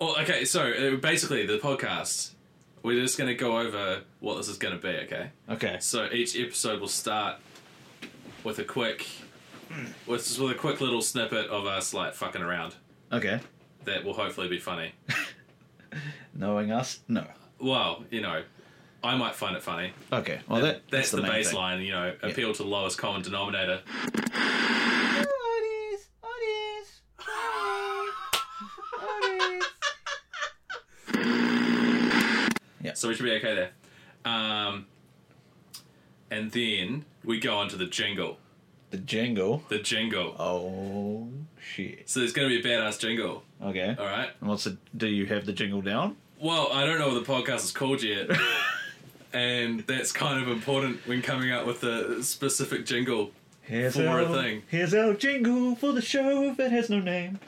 Oh, okay. So uh, basically, the podcast, we're just going to go over what this is going to be. Okay. Okay. So each episode will start with a quick, with, just with a quick little snippet of us like fucking around. Okay. That will hopefully be funny. Knowing us, no. Well, you know, I might find it funny. Okay. Well, that, That's, the, main thing. baseline. You know, appeal to the lowest common denominator. So we should be okay there. Um, and then we go on to the jingle. The jingle. The jingle. Oh shit. So there's going to be a badass jingle. Okay. All right. And what's the? Do you have the jingle down? Well, I don't know what the podcast is called yet. and that's kind of important when coming up with a specific jingle. Here's For our, a thing. Here's our jingle for the show that has no name.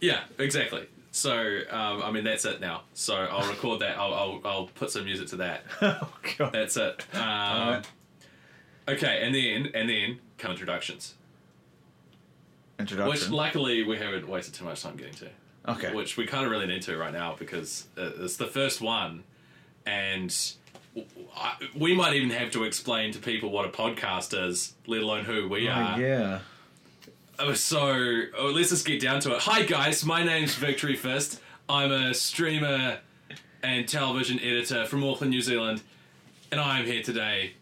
Yeah, exactly. So, um, I mean, that's it now. So I'll record that. I'll, I'll, I'll put some music to that. oh god. That's it. Um, Alright. Okay, and then and then come introductions, which luckily we haven't wasted too much time getting to. okay. Which we kind of really need to right now because uh, it's the first one, and I, we might even have to explain to people what a podcast is, let alone who we Oh, are. yeah. Uh, So oh, let's just get down to it. Hi guys, my name's Victory Fist. I'm a streamer and television editor from Auckland, New Zealand, and I'm here today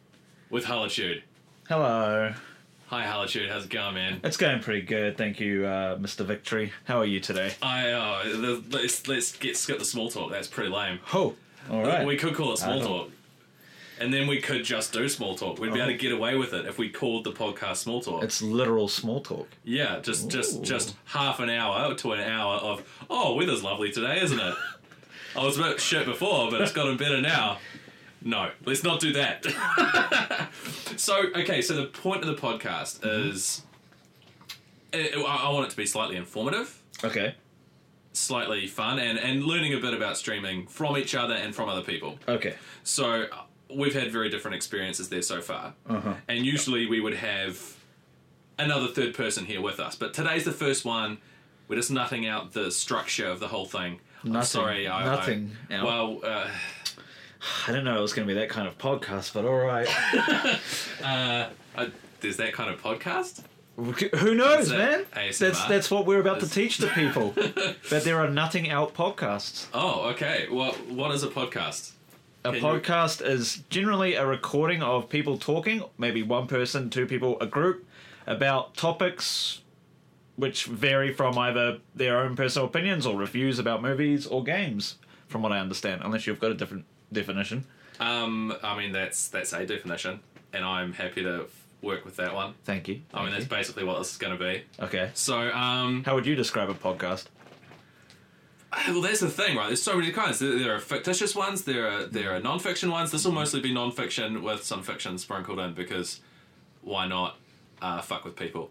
with Hullitude. Hello. Hi Hullitude, how's it going, man? It's going pretty good, thank you, uh, Mr. Victory. How are you today? I uh, let's let's get skip the small talk. That's pretty lame. Oh. All right. We could call it small don't- talk. And then we could just do small talk. We'd be able to uh-huh. get away with it if we called the podcast small talk. It's literal small talk. yeah, just just Ooh. just half an hour to an hour of oh, weather's lovely today, isn't it? I was a bit shit before, but it's gotten better now. No, let's not do that. so okay, so the point of the podcast Mm-hmm. is, eh, eh, I I want it to be slightly informative Okay. slightly fun and, and learning a bit about streaming from each other and from other people. Okay. So we've had very different experiences there so far. Uh-huh. And usually we would have another third person here with us. But today's the first one. We're just nutting out the structure of the whole thing. I'm Nothing. sorry. I, Nothing I, out. well, uh, I didn't know it was going to be that kind of podcast, but all right. uh, uh, there's that kind of podcast? Who knows, Is man? ASMR? That's that's what we're about to teach the people. that there are nutting out podcasts. Oh, okay. Well, what is a podcast? A Can you- podcast is generally a recording of people talking, maybe one person, two people, a group, about topics which vary from either their own personal opinions or reviews about movies or games, from what I understand, unless you've got a different definition. Um, I mean, that's that's a definition, and I'm happy to f- work with that one. Thank you. I mean, Thank that's basically what this is going to be. okay. So, um, How would you describe a podcast? Well, that's the thing, right? There's so many kinds. There, there are fictitious ones. There are there are non-fiction ones. This will mostly be non-fiction with some fiction sprinkled in because why not uh, fuck with people?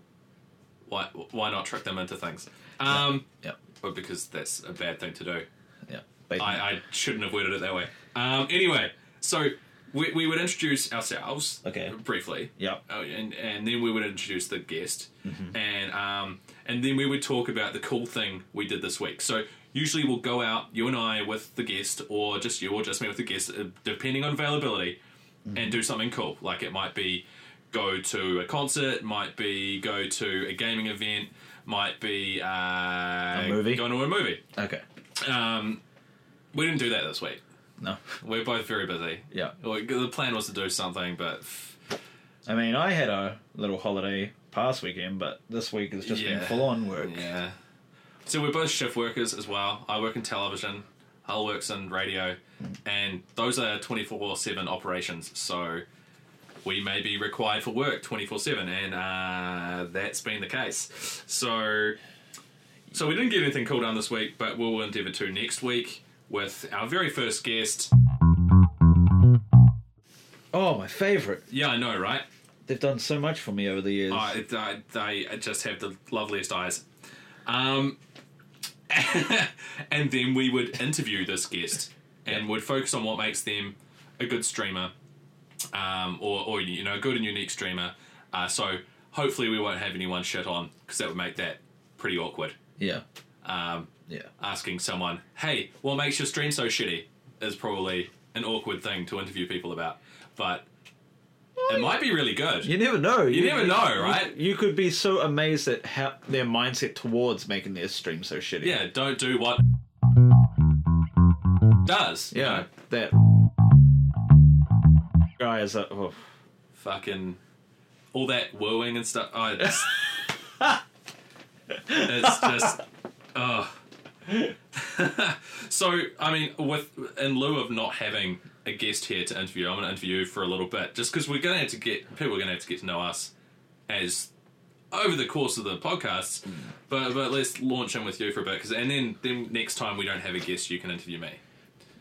Why why not trick them into things? Um, Yep. But because that's a bad thing to do. Yeah. I, I shouldn't have worded it that way. Um, anyway, so we, we would introduce ourselves Okay. briefly. Yep. Oh, and and then we would introduce the guest, and um, and then we would talk about the cool thing we did this week. So usually we'll go out, you and I with the guest, or just you, or just me with the guest, uh, depending on availability, and do something cool. Like it might be go to a concert, might be go to a gaming event, might be uh, a movie? going to a movie. okay. Um, we didn't do that this week. No. We're both very busy. Yeah. The plan was to do something, but I mean, I had a little holiday past weekend, but this week has just Yeah. been full on work. yeah. So we're both shift workers as well. I work in television. Hull works in radio, and those are twenty four seven operations. So we may be required for work twenty four seven, and uh, that's been the case. So, so we didn't get anything cool done this week, but we'll endeavour to next week with our very first guest. Oh, my favourite. Yeah, I know, right? They've done so much for me over the years. Uh, it- uh, they just have the loveliest eyes. Um, and then we would interview this guest and would focus on what makes them a good streamer, um, or, or you know, a good and unique streamer. Uh, so hopefully we won't have anyone shit on because that would make that pretty awkward. yeah. Um, Yeah. asking someone, "Hey, what makes your stream so shitty?" is probably an awkward thing to interview people about, but it might be really good. You never know. You, never know, right? You, could be so amazed at how their mindset towards making their stream so shitty. Yeah, don't do what does. you Yeah. know? That guy is a. Oh. fucking all that wooing and stuff. Oh, it's, it's just oh. so I mean, with in lieu of not having a guest here to interview, I'm going to interview you for a little bit, just because we're going to have to get people are going to have to get to know us as over the course of the podcasts. But but let's launch in with you for a bit, because and then then next time we don't have a guest, you can interview me.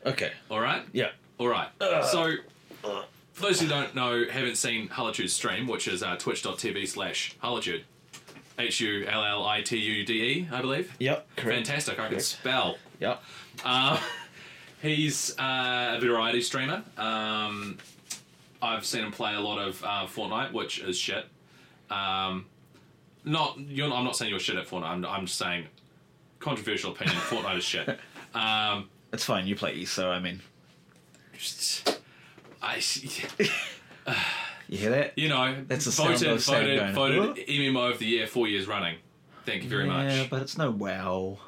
Okay. All right. Yeah. All right. so, for those who don't know, haven't seen Hullitude's stream, which is uh, twitch.tv slash Hullitude. H U L L I T U D E, I believe. Yep. Correct. Fantastic. I can spell. Yep. Uh, he's uh, a variety streamer. Um, I've seen him play a lot of uh, Fortnite, which is shit. Um, not you're. I'm not saying you're shit at Fortnite. I'm, I'm just saying controversial opinion. Fortnite is shit. Um, It's fine. You play ESO. I mean, just, I. you hear that? You know, That's sound voted of Sam voted voted MMO of the year four years running. Thank you very yeah, much. Yeah, but it's no WoW.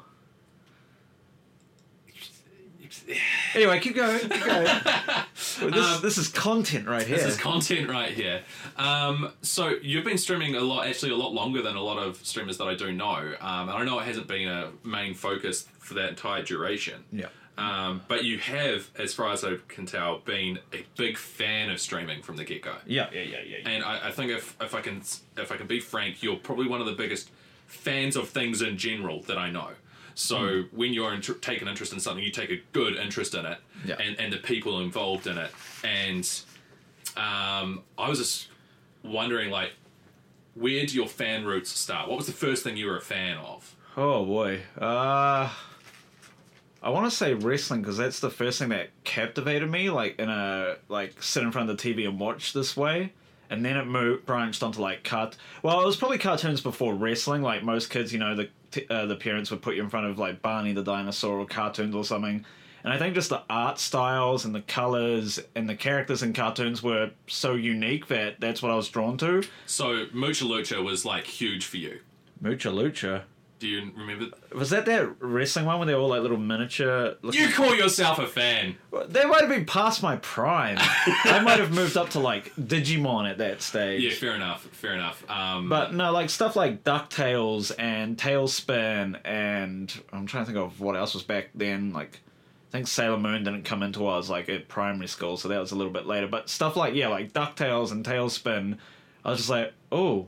Anyway, keep going. Keep going. Well, this, this is content right here. Um, This is content right here. Um, so you've been streaming a lot, actually a lot longer than a lot of streamers that I do know. Um, and I know it hasn't been a main focus for that entire duration. yeah. Um, but you have, as far as I can tell, been a big fan of streaming from the get go. Yeah. Yeah. Yeah. Yeah. yeah. And I, I think if, if I can if I can be frank, you're probably one of the biggest fans of things in general that I know. So when you're in, take an interest in something, you take a good interest in it, Yeah. and and the people involved in it. And um, I was just wondering, like, where do your fan roots start? What was the first thing you were a fan of? Oh boy. Uh I want to say wrestling because that's the first thing that captivated me. Like in a like sit in front of the TV and watch this way, and then it moved branched onto like cart. Well, it was probably cartoons before wrestling. Like most kids, you know, the t- uh, the parents would put you in front of like Barney the dinosaur or cartoons or something. And I think just the art styles and the colors and the characters in cartoons were so unique that that's what I was drawn to. So Mucha Lucha was like huge for you. Mucha Lucha. Do you remember? Was that that wrestling one where they were all like little miniature? looking- You call yourself a fan? They might have been past my prime. I might have moved up to like Digimon at that stage. Yeah, fair enough. Fair enough. Um, But no, like stuff like DuckTales and TaleSpin, and I'm trying to think of what else was back then. Like, I think Sailor Moon didn't come into us like at primary school, so that was a little bit later. But stuff like, yeah, like DuckTales and TaleSpin, I was just like, oh,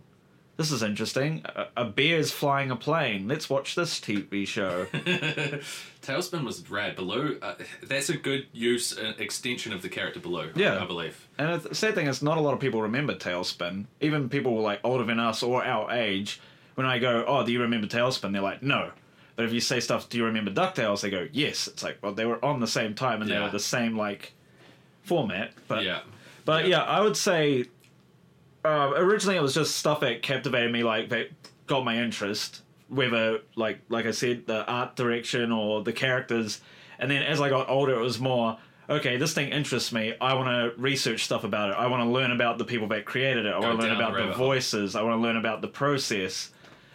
this is interesting. A, a bear's flying a plane. Let's watch this TV show. TaleSpin was rad. Baloo, uh, that's a good use uh, extension of the character Baloo. Yeah. I believe. And the sad thing is, not a lot of people remember TaleSpin. Even people like older than us or our age. When I go, "Oh, do you remember TaleSpin?" They're like, "No." But if you say stuff, "Do you remember Ducktales?" They go, "Yes." It's like, well, they were on the same time and they were the same like format. But yeah. but Yeah. yeah, I would say uh, originally it was just stuff that captivated me, like that got my interest. Whether like like I said, the art direction or the characters, and then as I got older, it was more okay. This thing interests me. I want to research stuff about it. I want to learn about the people that created it. I want to learn down the about the voices. I want to learn about the process.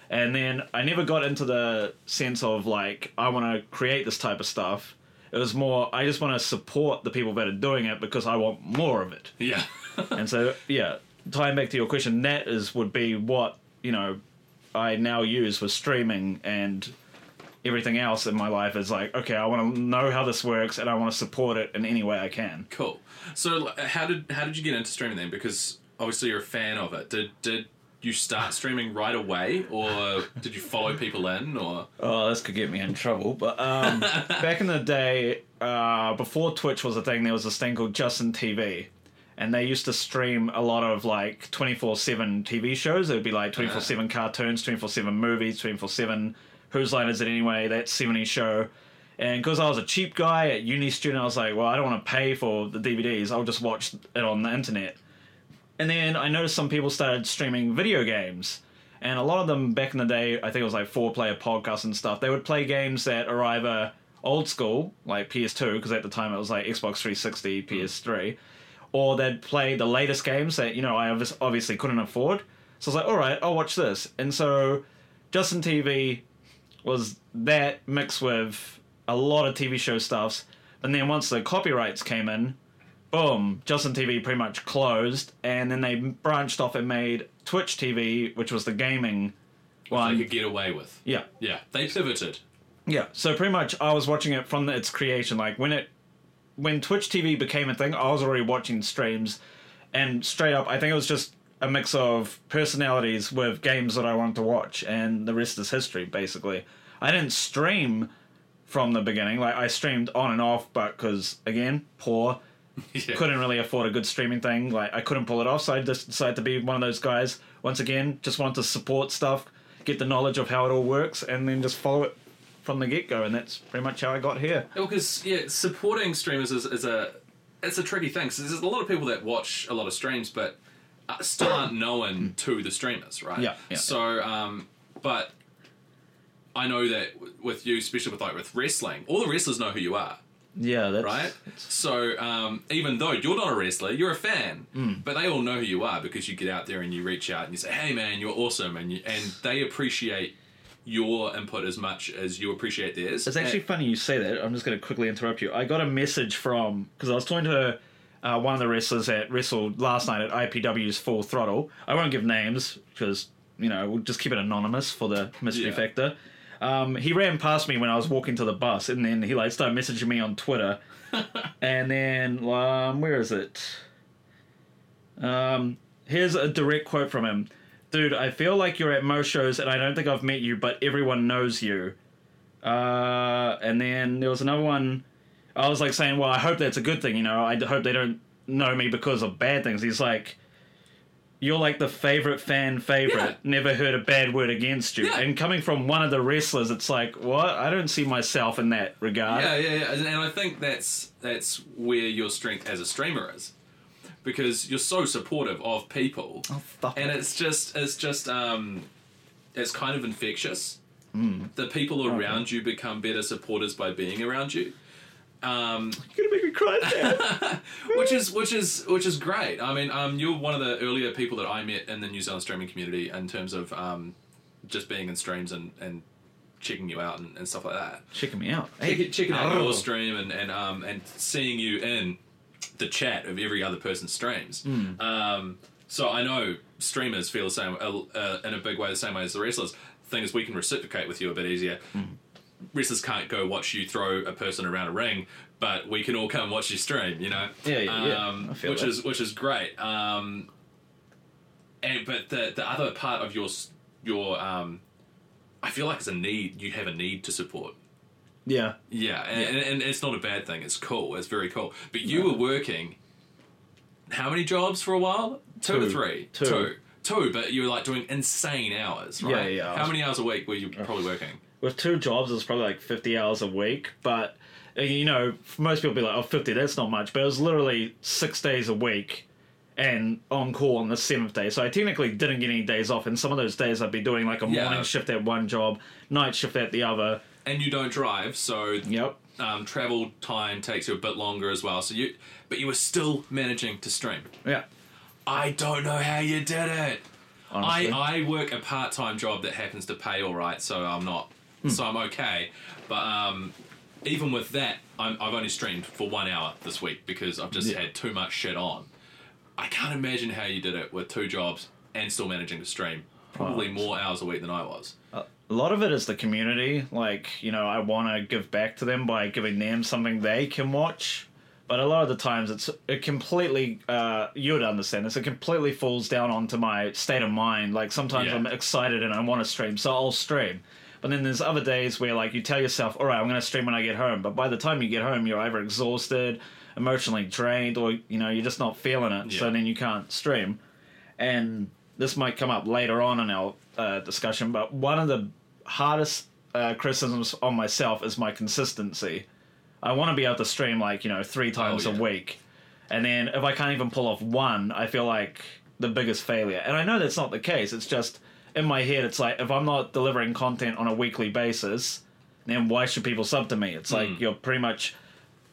And then I never got into the sense of like I want to create this type of stuff. It was more I just want to support the people that are doing it because I want more of it. Yeah. And so yeah, tying back to your question, that is would be what you know I now use for streaming and everything else in my life is like okay, I want to know how this works and I want to support it in any way I can. cool. So, how did how did you get into streaming then? Because obviously you're a fan of it. Did did you start streaming right away, or did you follow people in, or Oh, this could get me in trouble. But um, back in the day, uh, before Twitch was a thing, there was this thing called Justin TV. And they used to stream a lot of like 24 7 TV shows. It would be like uh-huh. 24 7 cartoons, 24 7 movies, 24 7 Whose Line Is It Anyway, that 70s show. And because I was a cheap guy at uni student, I was like, well, I don't want to pay for the DVDs. I'll just watch it on the internet. And then I noticed some people started streaming video games. And a lot of them back in the day, I think it was like four player podcasts and stuff, they would play games that are either uh, old school, like PS2, because at the time it was like Xbox 360, PS3, or they'd play the latest games that, you know, I obviously couldn't afford. So I was like, all right, I'll watch this. And so Justin TV was that mixed with a lot of TV show stuffs. And then once the copyrights came in, boom, Justin TV pretty much closed. And then they branched off and made Twitch TV, which was the gaming They one. could get away with. Yeah. Yeah, they pivoted. Yeah, so pretty much I was watching it from its creation. Like when it, when Twitch TV became a thing, I was already watching streams, and straight up, I think it was just a mix of personalities with games that I wanted to watch, and the rest is history. Basically, I didn't stream from the beginning. Like I streamed on and off, but because again, poor, Yeah. couldn't really afford a good streaming thing. Like I couldn't pull it off, so I just decided to be one of those guys. Once again, just wanted to support stuff, get the knowledge of how it all works, and then just follow it from the get go. And that's pretty much how I got here. Because yeah, supporting streamers is, is a it's a tricky thing. So there's a lot of people that watch a lot of streams, but uh, still aren't known to the streamers, right? Yeah, yeah. So, um, but I know that with you, especially with like with wrestling, all the wrestlers know who you are, Yeah, that's right? So um, even though you're not a wrestler, you're a fan, Hmm. but they all know who you are because you get out there and you reach out and you say, "Hey, man, you're awesome," and you, and they appreciate your input as much as you appreciate theirs. It's actually funny you say that. I'm just going to quickly interrupt you. I got a message from because I was talking to uh, one of the wrestlers that wrestled last night at IPW's Full Throttle. I won't give names because you know we'll just keep it anonymous for the mystery Yeah. factor. Um, he ran past me when I was walking to the bus, and then he like started messaging me on Twitter. and then um, where is it? Um, here's a direct quote from him. Dude, I feel like you're at most shows and I don't think I've met you, but everyone knows you. Uh, and then there was another one. I was like saying, well, I hope that's a good thing, you know. I hope they don't know me because of bad things. He's like, you're like the favorite fan favorite. Never heard a bad word against you. Yeah. And coming from one of the wrestlers, it's like, what? I don't see myself in that regard. Yeah, yeah, yeah, and I think that's that's where your strength as a streamer is, because you're so supportive of people, Oh, fuck and it's just it's just um, it's kind of infectious. Hmm. The people around you become better supporters by being around you, um, You're gonna make me cry which is which is which is great. I mean, um, you're one of the earlier people that I met in the New Zealand streaming community in terms of um, just being in streams and, and checking you out and, and stuff like that. Checking me out. Checking, checking out Oh. your stream and and um and seeing you in the chat of every other person's streams. Hmm. Um, so I know streamers feel the same uh, uh, in a big way, the same way as the wrestlers. Thing is, we can reciprocate with you a bit easier. Hmm. Wrestlers can't go watch you throw a person around a ring, but we can all come watch you stream. You know, Yeah, yeah, yeah. Um, feel which that. is which is great. Um, and but the the other part of your your um, I feel like it's a need. You have a need to support. Yeah. Yeah, and, and, and it's not a bad thing. It's cool. It's very cool. But you were working how many jobs for a while? Two, or three? Two. Two. Two, but you were like doing insane hours, right? Yeah, yeah, How many hours a week were you probably working? with two jobs, it was probably like 50 hours a week. But, uh, you know, most people be like, oh, 50, that's not much. But it was literally six days a week and on call on the seventh day. So I technically didn't get any days off. And some of those days I'd be doing like a Yeah. morning shift at one job, night shift at the other. And you don't drive, so Yep. um, travel time takes you a bit longer as well. So you, but you were still managing to stream. Yeah. I don't know how you did it. Honestly. I, I work a part time job that happens to pay all right, so I'm not, Hmm. so I'm okay. But um, even with that, I'm, I've only streamed for one hour this week because I've just Yeah. had too much shit on. I can't imagine how you did it with two jobs and still managing to stream. Probably Oh, more hours a week than I was. A lot of it is the community. Like, you know, I want to give back to them by giving them something they can watch. But a lot of the times it's it completely, uh, you would understand this, it completely falls down onto my state of mind. Like, sometimes Yeah. I'm excited and I want to stream, so I'll stream. But then there's other days where, like, you tell yourself, all right, I'm going to stream when I get home. But by the time you get home, you're either exhausted, emotionally drained, or, you know, you're just not feeling it. So then you can't stream and this might come up later on in our uh, discussion, but one of the hardest uh, criticisms on myself is my consistency. I want to be able to stream like you know three times Oh, yeah. a week, and then if I can't even pull off one, I feel like the biggest failure. And I know that's not the case. It's just in my head, it's like if I'm not delivering content on a weekly basis, then why should people sub to me? It's like you're pretty much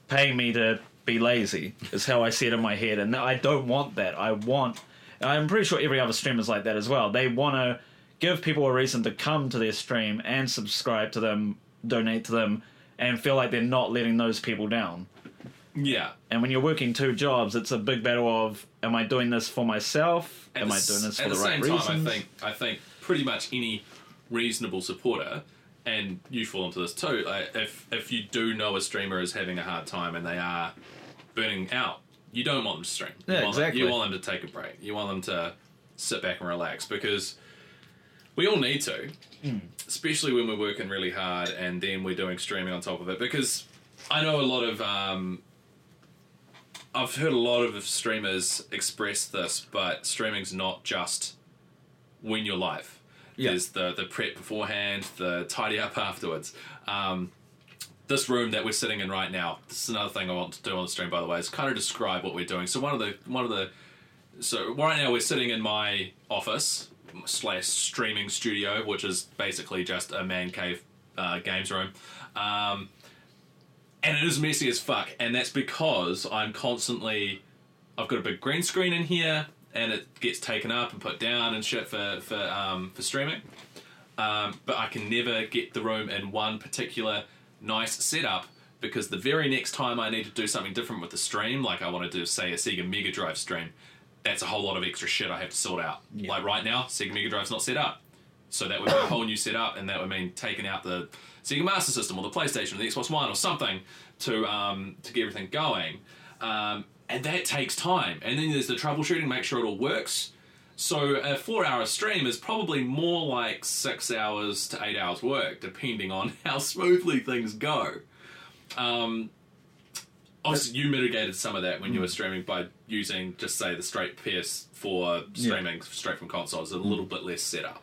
paying me to be lazy. Is how I see it in my head, and I don't want that. I want. I'm pretty sure every other streamer's like that as well. They want to give people a reason to come to their stream and subscribe to them, donate to them, and feel like they're not letting those people down. Yeah. And when you're working two jobs, it's a big battle of: Am I doing this for myself? At Am the I doing this for the, the right same reasons? time, I think I think pretty much any reasonable supporter, and you fall into this too. Like if if you do know a streamer is having a hard time and they are burning out, you don't want them to stream. You Yeah, want them- exactly. you want them to take a break. You want them to sit back and relax because we all need to, Hmm. especially when we're working really hard and then we're doing streaming on top of it. Because I know a lot of um, I've heard a lot of streamers express this, but streaming's not just when you're live. Yeah. There's the the prep beforehand, the tidy up afterwards. Um, this room that we're sitting in right now. This is another thing I want to do on the stream, by the way. Is kind of describe what we're doing. So one of the one of the so right now we're sitting in my office slash streaming studio, which is basically just a man cave uh, games room. Um, and it is messy as fuck, and that's because I'm constantly. I've got a big green screen in here, and it gets taken up and put down and shit for for um, for streaming. Um, but I can never get the room in one particular nice setup because the very next time I need to do something different with the stream, like I want to do, say, a Sega Mega Drive stream, that's a whole lot of extra shit I have to sort out. Like right now, Sega Mega Drive's not set up. So that would be a whole new setup, and that would mean taking out the Sega Master System or the PlayStation or the Xbox One or something to um, to get everything going. Um, and that takes time. And then there's the troubleshooting, make sure it all works. So a four-hour stream is probably more like six hours to eight hours work, depending on how smoothly things go. Um, obviously, you mitigated some of that when you were streaming by using, just say, the straight PS4 streaming straight from consoles, a little bit less setup,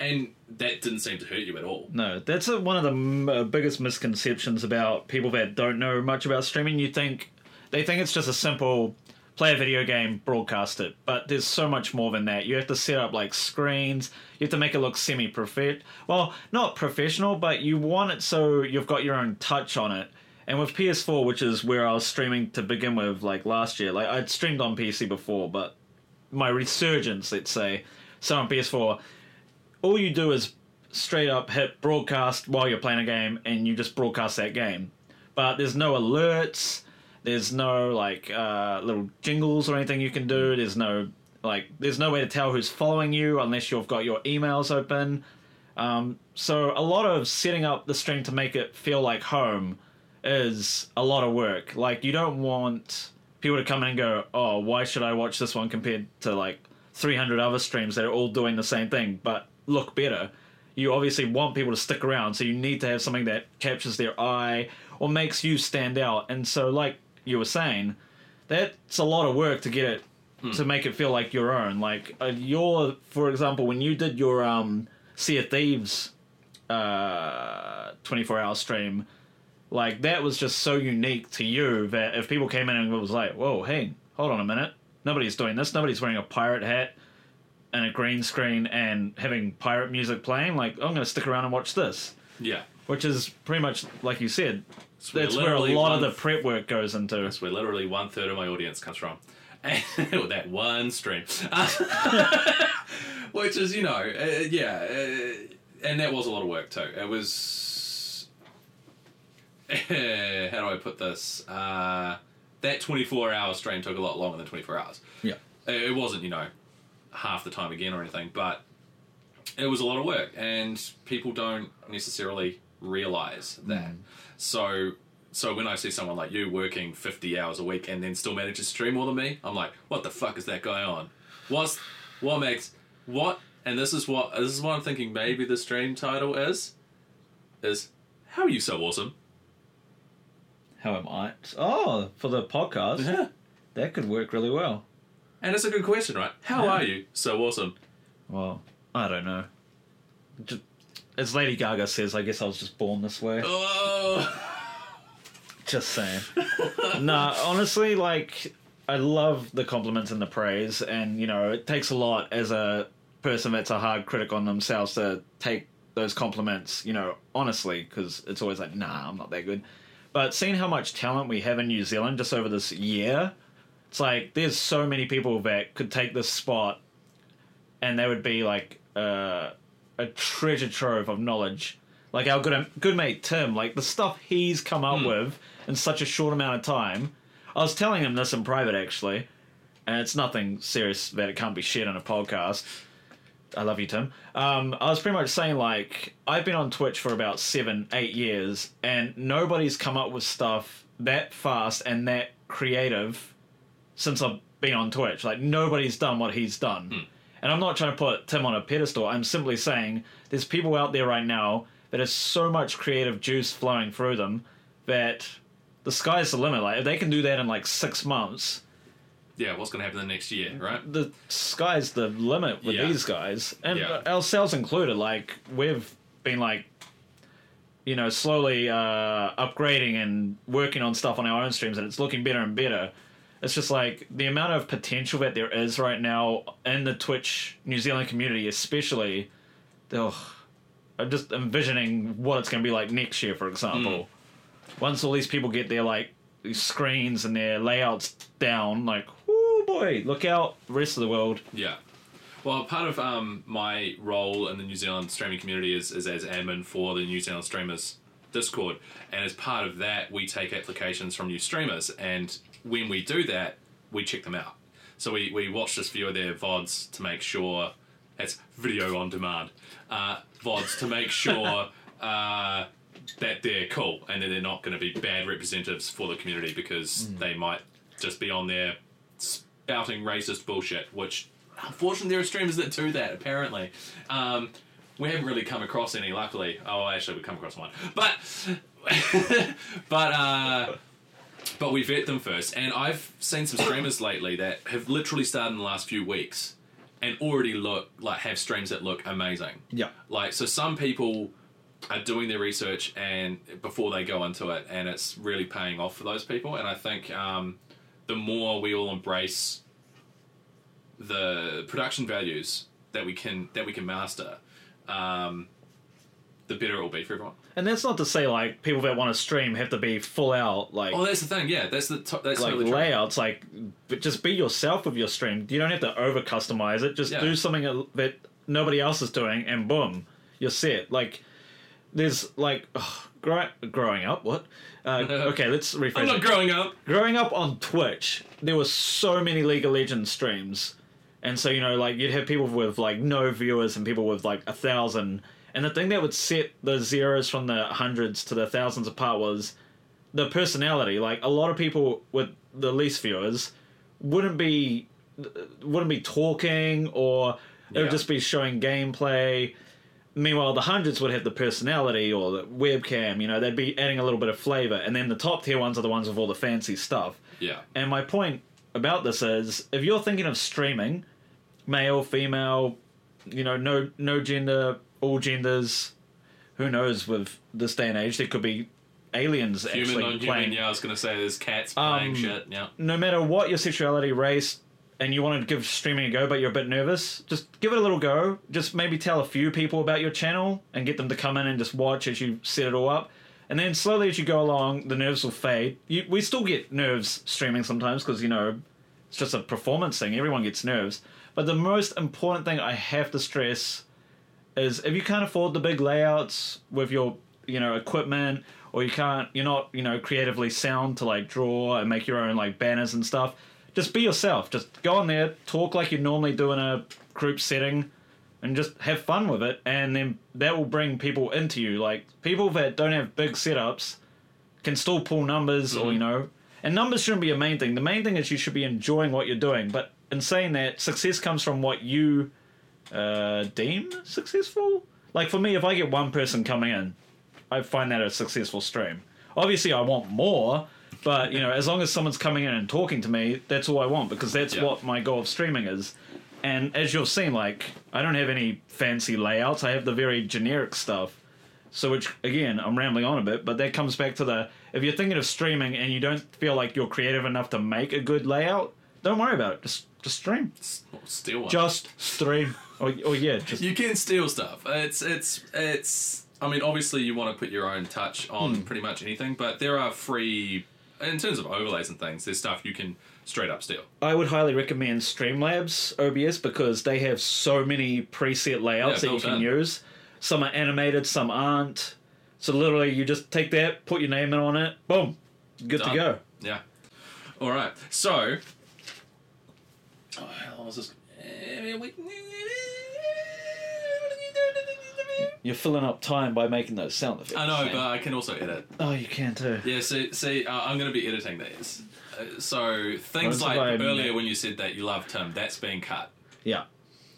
and that didn't seem to hurt you at all. No, that's a, one of the m- uh, biggest misconceptions about people that don't know much about streaming. You think they think it's just a simple play a video game, broadcast it, but there's so much more than that. You have to set up like screens. You have to make it look semi-prof. Well, not professional, but you want it so you've got your own touch on it. And with PS4, which is where I was streaming to begin with, like last year, like I'd streamed on PC before, but my resurgence, let's say, so on PS4, all you do is straight up hit broadcast while you're playing a game and you just broadcast that game. But there's no alerts, there's no like uh, little jingles or anything you can do, there's no like there's no way to tell who's following you unless you've got your emails open. Um, so a lot of setting up the stream to make it feel like home is a lot of work. Like you don't want people to come in and go, "Oh, why should I watch this one compared to like 300 other streams that are all doing the same thing but look better?" You obviously want people to stick around, so you need to have something that captures their eye or makes you stand out. And so, like you were saying, that's a lot of work to get it to make it feel like your own. Like uh, your, for example, when you did your um, Sea of Thieves uh, 24 hour stream, like that was just so unique to you that if people came in and was like, "Whoa, hey, hold on a minute, nobody's doing this. Nobody's wearing a pirate hat and a green screen and having pirate music playing. Like, I'm going to stick around and watch this." Yeah, Which is pretty much like you said. So we're That's where a lot of the prep work goes into. That's where literally one third of my audience comes from. And that one stream. Which is, you know, uh, yeah. Uh, and that was a lot of work too. It was. how do I put this? Uh, that 24 hour stream took a lot longer than 24 hours. Yeah. It wasn't, you know, half the time again or anything, but it was a lot of work, and people don't necessarily realize that. So, so when I see someone like you working fifty hours a week and then still manage to stream more than me, I'm like, what the fuck is that going on? What's what makes what? And this is what this is what I'm thinking. Maybe the stream title is is how are you so awesome? How am I? Oh, for the podcast, Yeah. that could work really well. And it's a good question, right? How are you so awesome? Well, I don't know. Just, as Lady Gaga says, I guess I was just born this way. Oh. Just saying. nah, honestly, like I love the compliments and the praise, and you know, it takes a lot as a person that's a hard critic on themselves to take those compliments, you know, honestly, because it's always like, nah, I'm not that good. But seeing how much talent we have in New Zealand just over this year, it's like there's so many people that could take this spot, and they would be like uh, a treasure trove of knowledge. Like our good good mate Tim, like the stuff he's come up with in such a short amount of time. I was telling him this in private actually, and it's nothing serious that it can't be shared on a podcast. I love you, Tim. Um, I was pretty much saying like I've been on Twitch for about seven, eight years, and nobody's come up with stuff that fast and that creative since I've been on Twitch. Like nobody's done what he's done. And I'm not trying to put Tim on a pedestal. I'm simply saying there's people out there right now that has so much creative juice flowing through them that the sky's the limit. Like if they can do that in like six months, Yeah, what's going to happen the next year, right? the sky's the limit with Yeah. these guys, and Yeah. ourselves included. Like we've been like, you know, slowly uh, upgrading and working on stuff on our own streams, and it's looking better and better. It's just like the amount of potential that there is right now in the Twitch New Zealand community, especially. Ugh, I'm just envisioning what it's going to be like next year, for example. Once all these people get their like screens and their layouts down, like, oh boy, look out, the rest of the world. Yeah. Well, part of um, my role in the New Zealand streaming community is, is as admin for the New Zealand Streamers Discord. And as part of that, we take applications from new streamers. And when we do that, we check them out. So we, we watch just few of their VODs to make sure it's video on demand. Uh, VODs to make sure uh, that they're cool and that they're not going to be bad representatives for the community because they might just be on there spouting racist bullshit, which unfortunately there are streamers that do that apparently. Um, we haven't really come across any, luckily. Oh, actually, we come across one, but but uh, but we vet them first. And I've seen some streamers lately that have literally started in the last few weeks and already look like have streams that look amazing. Yeah. Like so, some people are doing their research and before they go into it, and it's really paying off for those people. And I think um, the more we all embrace the production values that we can that we can master, um, the better it will be for everyone. And that's not to say like people that want to stream have to be full out like Oh, that's the thing. Yeah, that's the to- that's like totally true. layouts. Like, but just be yourself with your stream. You don't have to over customize it. Just Yeah. do something that nobody else is doing, and boom, you're set. Like, there's like grow, growing up. What? Uh, okay, let's rephrase I'm not it. growing up. growing up on Twitch, there were so many League of Legends streams, and so you know, like you'd have people with like no viewers and people with like a thousand. And the thing that would set the zeros from the hundreds to the thousands apart was the personality. Like a lot of people with the least viewers wouldn't be wouldn't be talking or it would just be showing gameplay. Meanwhile, the hundreds would have the personality or the webcam. You know, they'd be adding a little bit of flavor, and then the top tier ones are the ones with all the fancy stuff. Yeah. And my point about this is, if you're thinking of streaming, male, female, you know, no no gender, all genders. Who knows? With this day and age, there could be aliens Human, actually non-human. playing. Yeah, I was gonna say there's cats playing Um, shit. Yeah. No matter what your sexuality, race, and you want to give streaming a go, but you're a bit nervous, just give it a little go. Just maybe tell a few people about your channel and get them to come in and just watch as you set it all up. And then slowly as you go along, the nerves will fade. You, we still get nerves streaming sometimes because, you know, it's just a performance thing. Everyone gets nerves. But the most important thing I have to stress is if you can't afford the big layouts with your, you know, equipment, or you can't, you're not, you know, creatively sound to like draw and make your own like banners and stuff. Just be yourself. Just go on there, talk like you normally do in a group setting, and just have fun with it. And then that will bring people into you. Like people that don't have big setups can still pull numbers, or you know, and numbers shouldn't be a main thing. The main thing is you should be enjoying what you're doing. But in saying that, success comes from what you uh, deem successful. Like for me, if I get one person coming in, I find that a successful stream. Obviously, I want more, but you know, as long as someone's coming in and talking to me, that's all I want because that's Yeah. what my goal of streaming is. And as you've seen, like I don't have any fancy layouts. I have the very generic stuff. So, which again, I'm rambling on a bit, but that comes back to the if you're thinking of streaming and you don't feel like you're creative enough to make a good layout, don't worry about it. Just just stream. Steal one. Just stream. Or, or yeah, just you can steal stuff. It's it's it's. I mean, obviously, you want to put your own touch on Hmm. pretty much anything, but there are free in terms of overlays and things. There's stuff you can straight up steal. I would highly recommend Streamlabs OBS because they have so many preset layouts Yeah, that you can in. use. Some are animated, some aren't. So literally, you just take that, put your name in on it, boom, good Done. to go. Yeah. All right. So. Oh, how long was this? We- You're filling up time by making those sound effects. I know, but I can also edit. oh, you can too. Yeah, see, see uh, I'm going to be editing these. Uh, so things What like I- earlier when you said that you loved him, that's being cut. Yeah,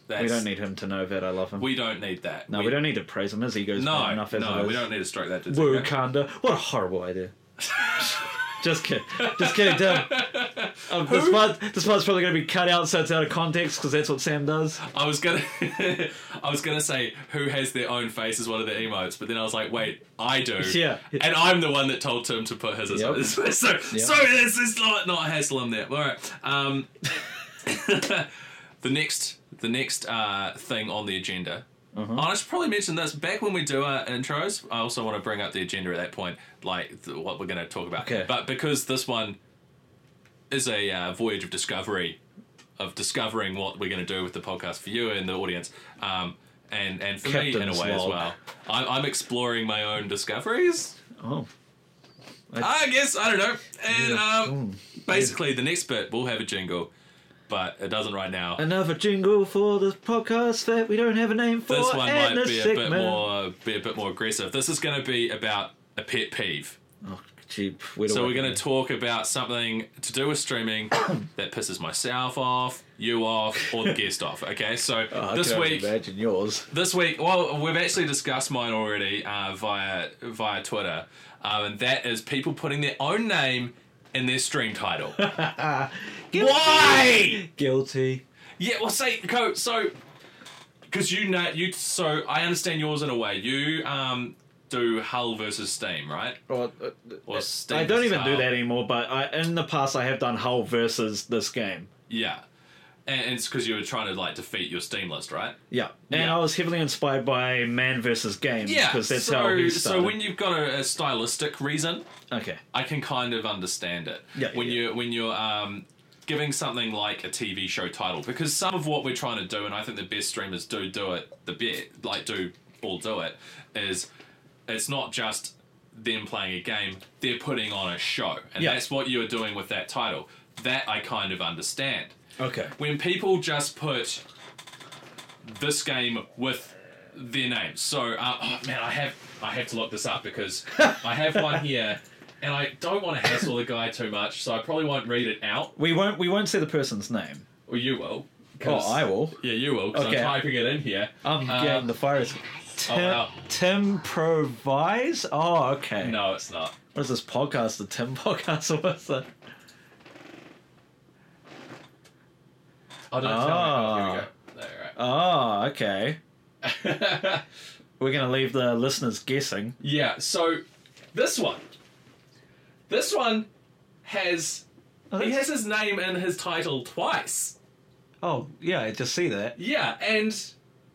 That's, we don't need him to know that I love him. We don't need that. no, we, don't need to praise him. His ego's No, enough as no, we don't need to stroke that. To Woo, What a horrible idea. Just kidding. Just kidding, Tim. Um, this, part, this part's probably going to be cut out so it's out of context because that's what Sam does. I was gonna, I was gonna say who has their own face as one of the emotes, but then I was like, wait, I do. Yeah. And I'm the one that told Tim to put his as Yep. well. So, so this is not not hassle him there. All right. Um, the next, the next uh, thing on the agenda. Uh-huh. I should probably mention this back when we do our intros. I also want to bring up the agenda at that point, like th- what we're going to talk about. Okay. But because this one is a uh, voyage of discovery, of discovering what we're going to do with the podcast for you and the audience, um, and and for me in a Captain's way as well. I'm, I'm exploring my own discoveries. Oh. I guess I don't know. And Yeah. um, basically, the next bit we'll have a jingle, but it doesn't right now. Another jingle for the podcast that we don't have a name for. This one and might a be a bit more be a bit more aggressive. This is going to be about a pet peeve. Oh, So we're going to talk about something to do with streaming that pisses myself off, you off, or the guest off. Okay, so Oh, I this week, imagine yours. this week, well, we've actually discussed mine already uh, via via Twitter, um, and that is people putting their own name in their stream title. Why? Guilty. Yeah, well, say go so because you know you. So I understand yours in a way. You um do Hull versus Steam, right? Or, uh, Or Steam I don't versus even do that anymore, but I, in the past I have done Hull versus this game. Yeah, and, and it's because you were trying to like defeat your Steam list, right? Yeah. And Yeah. I was heavily inspired by Man versus Game. Yeah, Because that's so, how he so when you've got a, a stylistic reason, Okay. I can kind of understand it. Yeah, when yeah. you when you're um, giving something like a TV show title, because some of what we're trying to do, and I think the best streamers do do it, the bit like do all do it, is it's not just them playing a game; they're putting on a show, and Yeah. that's what you are doing with that title. That I kind of understand. Okay. When people just put this game with their name, so uh, oh man, I have I have to look this up because I have one here, and I don't want to hassle the guy too much, so I probably won't read it out. We won't we won't say the person's name. Or you will. Oh, 'cause- I will. Yeah, you will. Because Okay. I'm typing it in here. I'm Uh, getting the fires. Tim, wow. Tim Provise? Oh, okay. No, it's not. What is this podcast? The Tim podcast or what's that? Oh, don't tell me. Oh, here we Ah. go. There, Oh, okay. right. We're gonna leave the listeners guessing. yeah. So this one, this one has Oh, he has his name in his title twice. oh, yeah, I just see that. Yeah, and